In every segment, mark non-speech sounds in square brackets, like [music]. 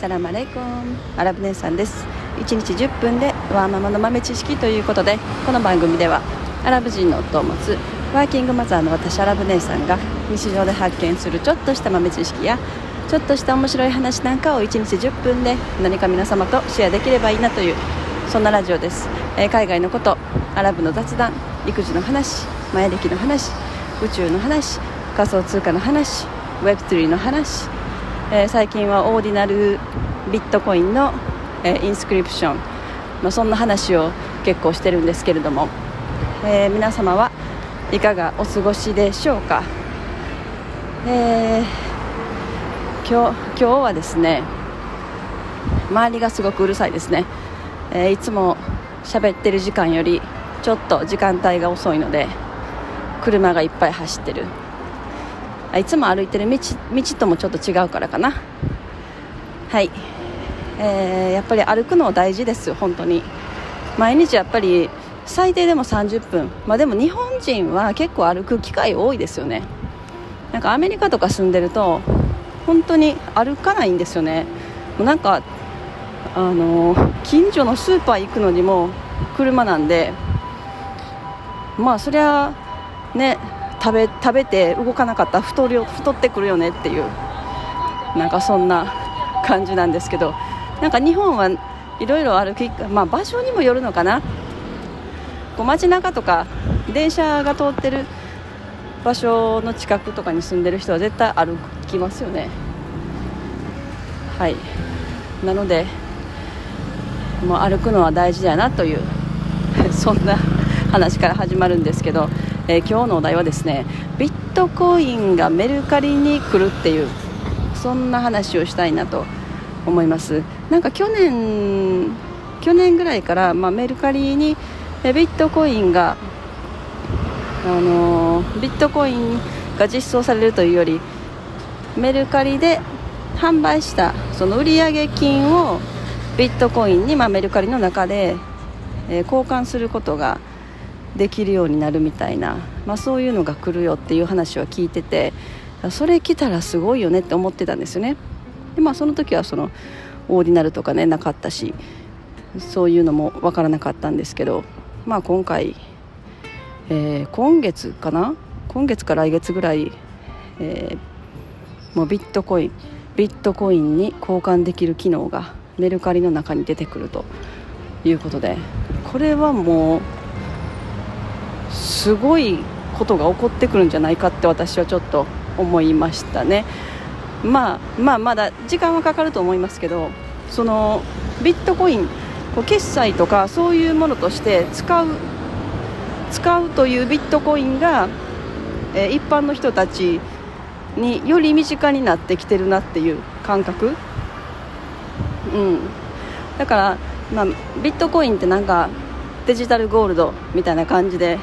サラマレイコンアラブ姉さんです。1日10分でワーママの豆知識ということでこの番組ではアラブ人の夫を持つワーキングマザーの私アラブ姉さんが日常で発見するちょっとした豆知識やちょっとした面白い話なんかを1日10分で何か皆様とシェアできればいいなというそんなラジオです、えー、海外のことアラブの雑談育児の話前歴の話宇宙の話仮想通貨の話 Web3 の話えー、最近はオーディナルビットコインの、えー、インスクリプション、まあ、そんな話を結構してるんですけれども、えー、皆様はいかがお過ごしでしょうか、え今日今日はですね周りがすごくうるさいですね、えいつも喋ってる時間よりちょっと時間帯が遅いので車がいっぱい走ってる。いつも歩いてる道道ともちょっと違うからかな。はい、えー、やっぱり歩くの大事です本当に。毎日やっぱり最低でも30分。まあでも日本人は結構歩く機会多いですよね。なんかアメリカとか住んでると本当に歩かないんですよね。もうなんかあの近所のスーパー行くのにも車なんで。まあそりゃね食べ食べて動かなかったら太太ってくるよねっていうなんかそんな感じなんですけどなんか日本はいろいろ歩き、まあ、場所にもよるのかな。こう街中とか電車が通ってる場所の近くとかに住んでる人は絶対歩きますよね。はい。なのでもう歩くのは大事だなというそんな話から始まるんですけどえー、今日のお題はですねビットコインがメルカリに来るっていうそんな話をしたいなと思います。なんか去年去年ぐらいから、まあ、メルカリにビットコインがあの、ビットコインが実装されるというよりメルカリで販売したその売上金をビットコインに、まあ、メルカリの中で、えー、交換することができるようになるみたいな、まあ、そういうのが来るよっていう話は聞いててそれ来たらすごいよねって思ってたんですよね。で、まあ、その時はそのオーディナルとかねなかったしそういうのも分からなかったんですけど、まあ、今回、えー、今月かな？今月か来月ぐらい、えー、もうビットコインビットコインに交換できる機能がメルカリの中に出てくるということでこれはもうすごいことが起こってくるんじゃないかって私はちょっと思いましたね、まあ、まあまだ時間はかかると思いますけどそのビットコイン決済とかそういうものとして使う使うというビットコインが、えー、一般の人たちにより身近になってきてるなっていう感覚、うん、だから、まあ、ビットコインってなんかデジタルゴールドみたいな感じで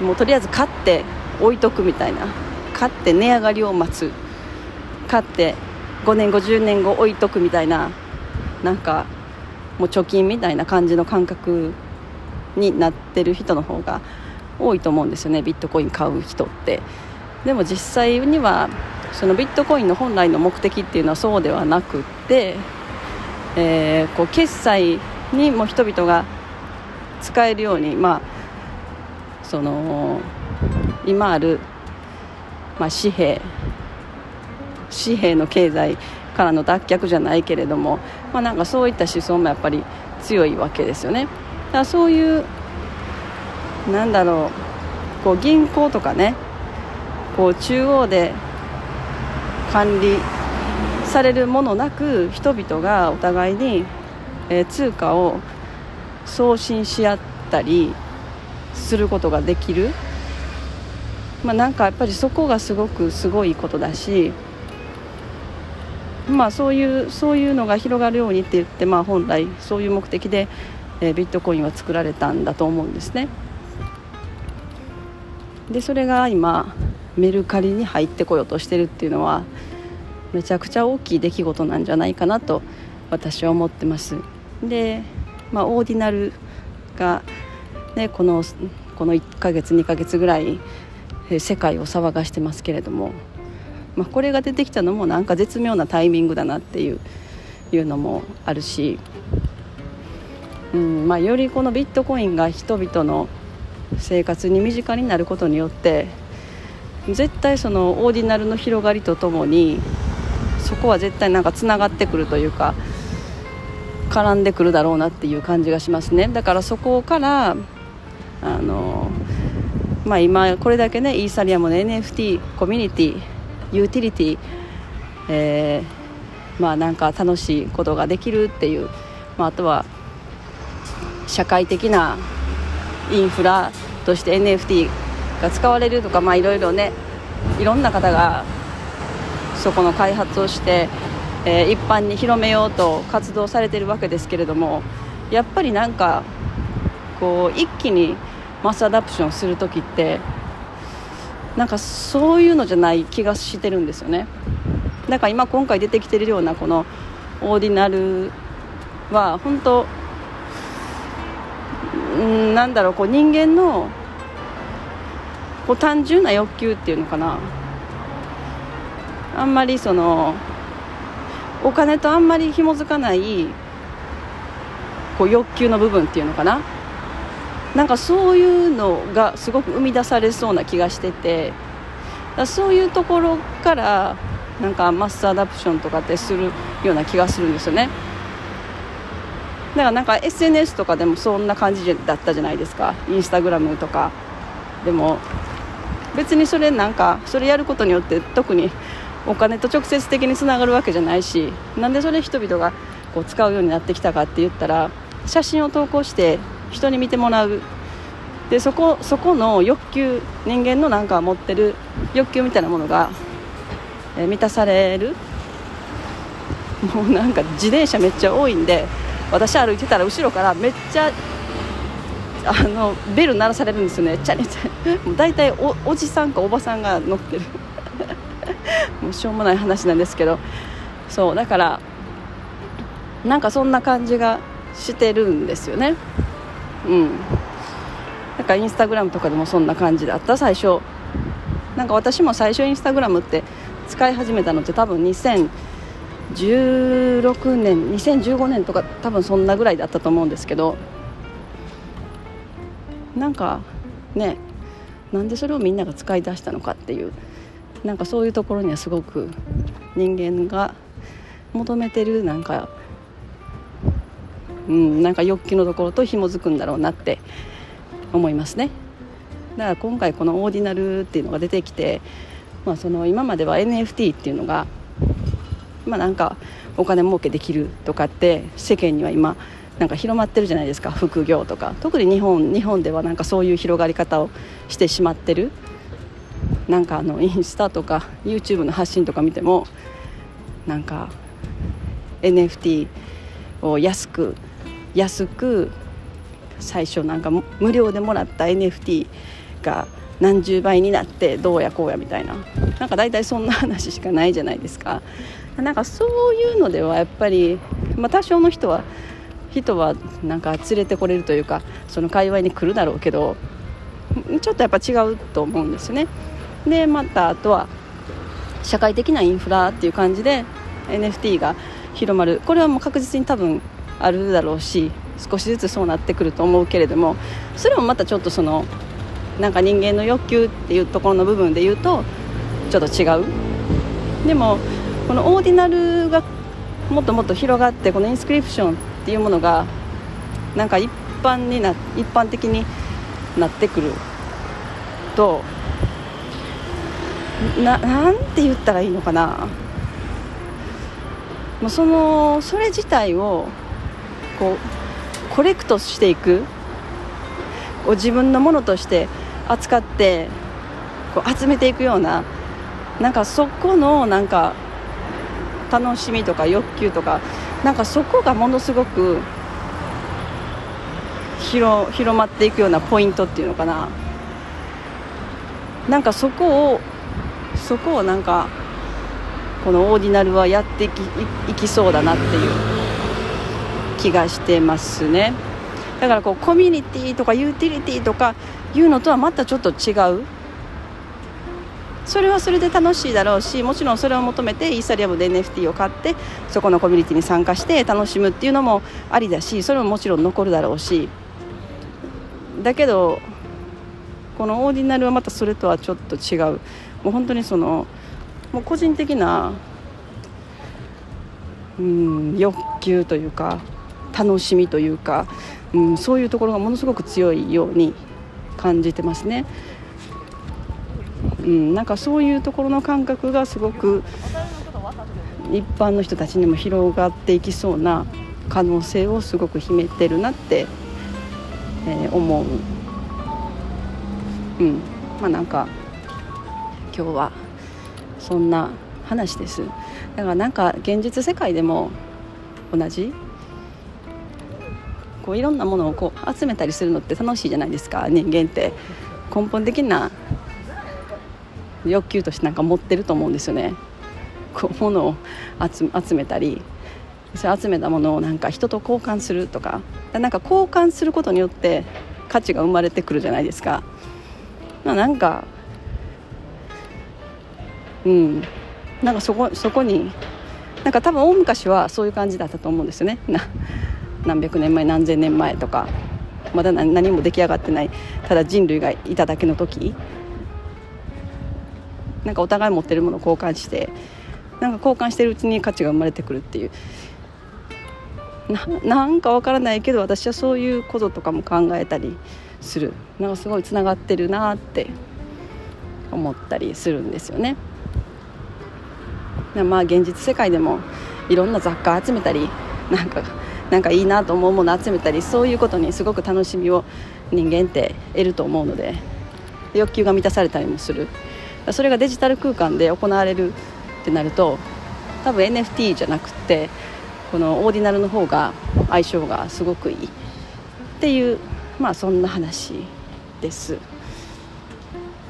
もうとりあえず買って置いとくみたいな。買って値上がりを待つ。買って5年後10年後置いとくみたいな。なんかもう貯金みたいな感じの感覚になってる人の方が多いと思うんですよね。ビットコイン買う人って。でも実際にはそのビットコインの本来の目的っていうのはそうではなくって、えー、こう決済にも人々が使えるようにまあその今ある、まあ、紙幣紙幣の経済からの脱却じゃないけれども、まあ、なんかそういった思想もやっぱり強いわけですよね。だからそういうなんだろうこう銀行とかねこう中央で管理されるものなく人々がお互いに、えー、通貨を送信し合ったりすることができる、まあ、なんかやっぱりそこがすごくすごいことだし、まあ、そういうそういうのが広がるようにって言って、まあ、本来そういう目的で、えー、ビットコインは作られたんだと思うんですね。でそれが今メルカリに入ってこようとしてるっていうのはめちゃくちゃ大きい出来事なんじゃないかなと私は思ってます。で、まあ、オーディナルがね、このこの1ヶ月2ヶ月ぐらい世界を騒がしてますけれども、まあ、これが出てきたのもなんか絶妙なタイミングだなっていういうのもあるし、うんまあ、よりこのビットコインが人々の生活に身近になることによって絶対そのオーディナルの広がりとともにそこは絶対なんかつながってくるというか絡んでくるだろうなっていう感じがしますね。だからそこからあの、まあ、今これだけねイーサリアムの NFT コミュニティユーティリティ、えー、まあなんか楽しいことができるっていう、まあ、あとは社会的なインフラとして NFT が使われるとかまあいろいろねいろんな方がそこの開発をして、えー、一般に広めようと活動されてるわけですけれどもやっぱりなんかこう一気にマスアダプションする時ってなんかそういうのじゃない気がしてるんですよね。だから今今回出てきてるようなこのオーディナルは本当うんなんだろうこう人間のこう単純な欲求っていうのかな。あんまりそのお金とあんまり紐づかないこう欲求の部分っていうのかな。なんかそういうのがすごく生み出されそうな気がしててそういうところからなんかマスターアダプションとかってするような気がするんですよね。だからなんか SNS とかでもそんな感じだったじゃないですか。インスタグラムとか。でも別にそれなんかそれやることによって特にお金と直接的につながるわけじゃないしなんでそれ人々がこう使うようになってきたかって言ったら写真を投稿して人に見てもらう。でそこそこの欲求人間のなんか持ってる欲求みたいなものが、えー、満たされる。もうなんか自転車めっちゃ多いんで私歩いてたら後ろからめっちゃあのベル鳴らされるんですよね。チャリチャリもう大体おおじさんかおばさんが乗ってる。[laughs] もうしょうもない話なんですけど。そうだからなんかそんな感じがしてるんですよね。うん。だかインスタグラムとかでもそんな感じだった？最初。なんか私も最初インスタグラムって使い始めたのって多分2016年2015年とか多分そんなぐらいだったと思うんですけど。なんかねなんでそれをみんなが使い出したのかっていう。なんかそういうところにはすごく人間が求めてるなんかうん、なんか欲求のところと紐づくんだろうなって思いますね。だから今回このオーディナルっていうのが出てきて、まあ、その今までは NFT っていうのがまあなんかお金儲けできるとかって世間には今なんか広まってるじゃないですか。副業とか。特に日本日本ではなんかそういう広がり方をしてしまってる。なんかあのインスタとか YouTube の発信とか見てもなんか NFT を安く安く最初なんか無料でもらった NFT が何十倍になってどうやこうやみたいな。なんか大体そんな話しかないじゃないですか。なんかそういうのではやっぱり、まあ、多少の人は人はなんか連れてこれるというかその界隈に来るだろうけどちょっとやっぱ違うと思うんですよね。でまたあとは社会的なインフラっていう感じで NFT が広まる。これはもう確実に多分あるだろうし少しずつそうなってくると思うけれどもそれもまたちょっとそのなんか人間の欲求っていうところの部分で言うとちょっと違う。でもこのオーディナルがもっともっと広がってこのインスクリプションっていうものがなんか一般にな一般的になってくるとななんて言ったらいいのかな。もうそのそれ自体をこうコレクトしていく。こう自分のものとして扱ってこう集めていくようななんかそこのなんか楽しみとか欲求とかなんかそこがものすごく広広まっていくようなポイントっていうのかな。なんかそこをそこをなんかこのオーディナルはやっていきいきそうだなっていう。気がしてますね。だからこうコミュニティとかユーティリティとかいうのとはまたちょっと違う。それはそれで楽しいだろうしもちろんそれを求めてイーサリアムで NFT を買ってそこのコミュニティに参加して楽しむっていうのもありだしそれももちろん残るだろうし。だけどこのオーディナルはまたそれとはちょっと違う。もう本当にそのもう個人的なうん欲求というか楽しみというか、うん、そういうところがものすごく強いように感じてますね。うん、なんかそういうところの感覚がすごく一般の人たちにも広がっていきそうな可能性をすごく秘めてるなって、えー、思う、うんまあ、なんか今日はそんな話ですだからなんか現実世界でも同じこういろんなものをこう集めたりするのって楽しいじゃないですか。人間って。根本的な欲求としてなんか持ってると思うんですよね。こう物を集めたりそれ集めたものをなんか人と交換するとか。なんか交換することによって価値が生まれてくるじゃないですか、まあ、なんかうん。なんかそこそこになんか多分大昔はそういう感じだったと思うんですよね。何百年前何千年前とかまだ何も出来上がってないただ人類がいただけの時なんかお互い持ってるものを交換してなんか交換してるうちに価値が生まれてくるっていうなんかわからないけど私はそういうこととかも考えたりするなんかすごいつながってるなって思ったりするんですよね。まあ現実世界でもいろんな雑貨集めたりなんかなんかいいなと思うもの集めたりそういうことにすごく楽しみを人間って得ると思うので欲求が満たされたりもする。それがデジタル空間で行われるってなると多分 NFT じゃなくてこのオーディナルの方が相性がすごくいいっていうまあそんな話です。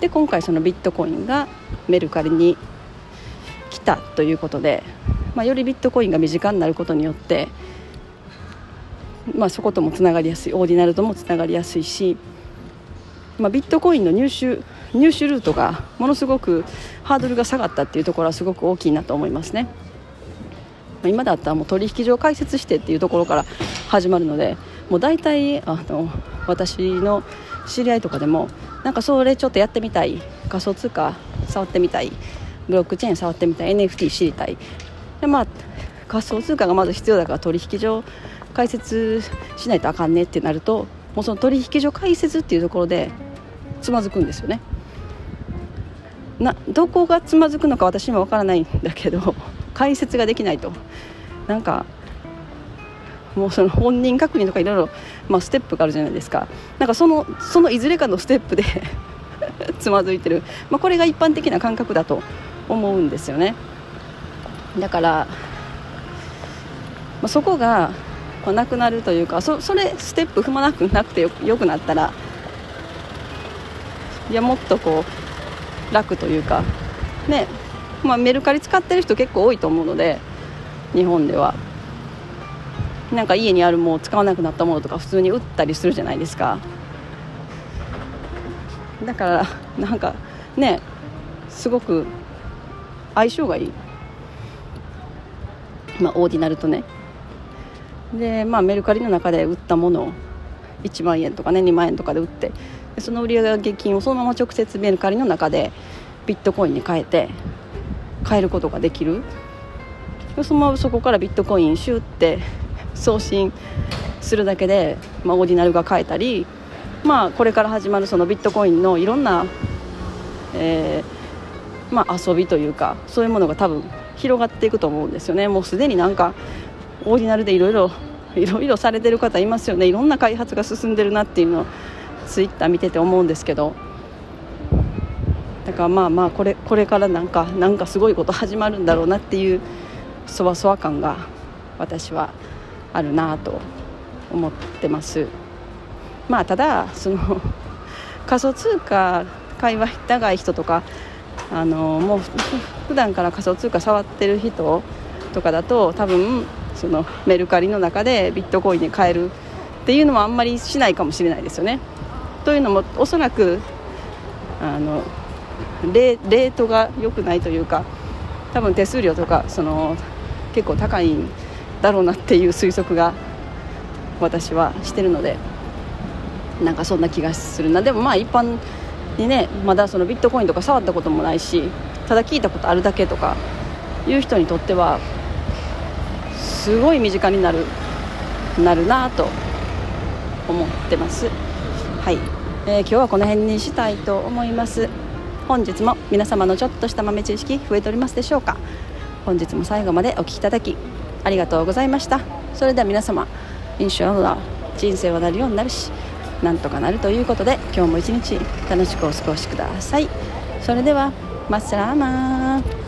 で今回そのビットコインがメルカリに来たということで、まあ、よりビットコインが身近になることによって、まあ、そこともつながりやすいオーディナルともつながりやすいし、まあ、ビットコインの入手入手ルートがものすごくハードルが下がったっていうところはすごく大きいなと思いますね。まあ今だったらもう取引所を開設してっていうところから始まるのでもう大体あの私の知り合いとかでもなんかそれちょっとやってみたい仮想通貨触ってみたいブロックチェーン触ってみたい NFT 知りたいでまあ仮想通貨がまず必要だから取引所開設しないとあかんねってなるともうその取引所開設っていうところでつまずくんですよね。などこがつまずくのか私には分からないんだけど解説ができないと。なんかもうその本人確認とかいろいろ、まあ、ステップがあるじゃないですか。なんかそのそのいずれかのステップで [laughs] つまずいてる、まあ、これが一般的な感覚だと思うんですよね。だから、まあ、そこがこうなくなるというかそそれステップ踏まなくなくてよよくなったらいやもっとこう楽というかねまあ、メルカリ使ってる人結構多いと思うので日本では。なんか家にあるもう使わなくなったものとか普通に売ったりするじゃないですか。だからなんかねすごく相性がいい、まあ、オーディナルとね。で、まあ、メルカリの中で売ったものを1万円とかね2万円とかで売ってその売上金をそのまま直接メルカリの中でビットコインに変えて買えることができる。そのままそこからビットコインシュって送信するだけで、まあ、オーディナルが買えたり、まあ、これから始まるそのビットコインのいろんな、えーまあ、遊びというかそういうものが多分広がっていくと思うんですよね。もうすでになんかオーディナルでいろいろいろいろされてる方いますよね。いろんな開発が進んでるなっていうのをツイッター見てて思うんですけど。だからまあまあこれこれからなんかなんかすごいこと始まるんだろうなっていうそわそわ感が私はあるなと思ってます。まあただその仮想通貨会話長い人とかあのもう普段から仮想通貨触ってる人とかだと多分そのメルカリの中でビットコインに変えるっていうのもあんまりしないかもしれないですよね。というのもおそらくあのレレートが良くないというか多分手数料とかその結構高いんだろうなっていう推測が私はしてるのでなんかそんな気がするなでもまあ一般にねまだそのビットコインとか触ったこともないしただ聞いたことあるだけとかいう人にとってはすごい身近になるなるなと思ってます。はい、えー、今日はこの辺にしたいと思います。本日も皆様のちょっとした豆知識増えておりますでしょうか。本日も最後までお聴きいただきありがとうございました。それでは皆様インシャアラ人生はなるようになるしなんとかなるということで今日も一日楽しくお過ごしください。それではマッサラーマー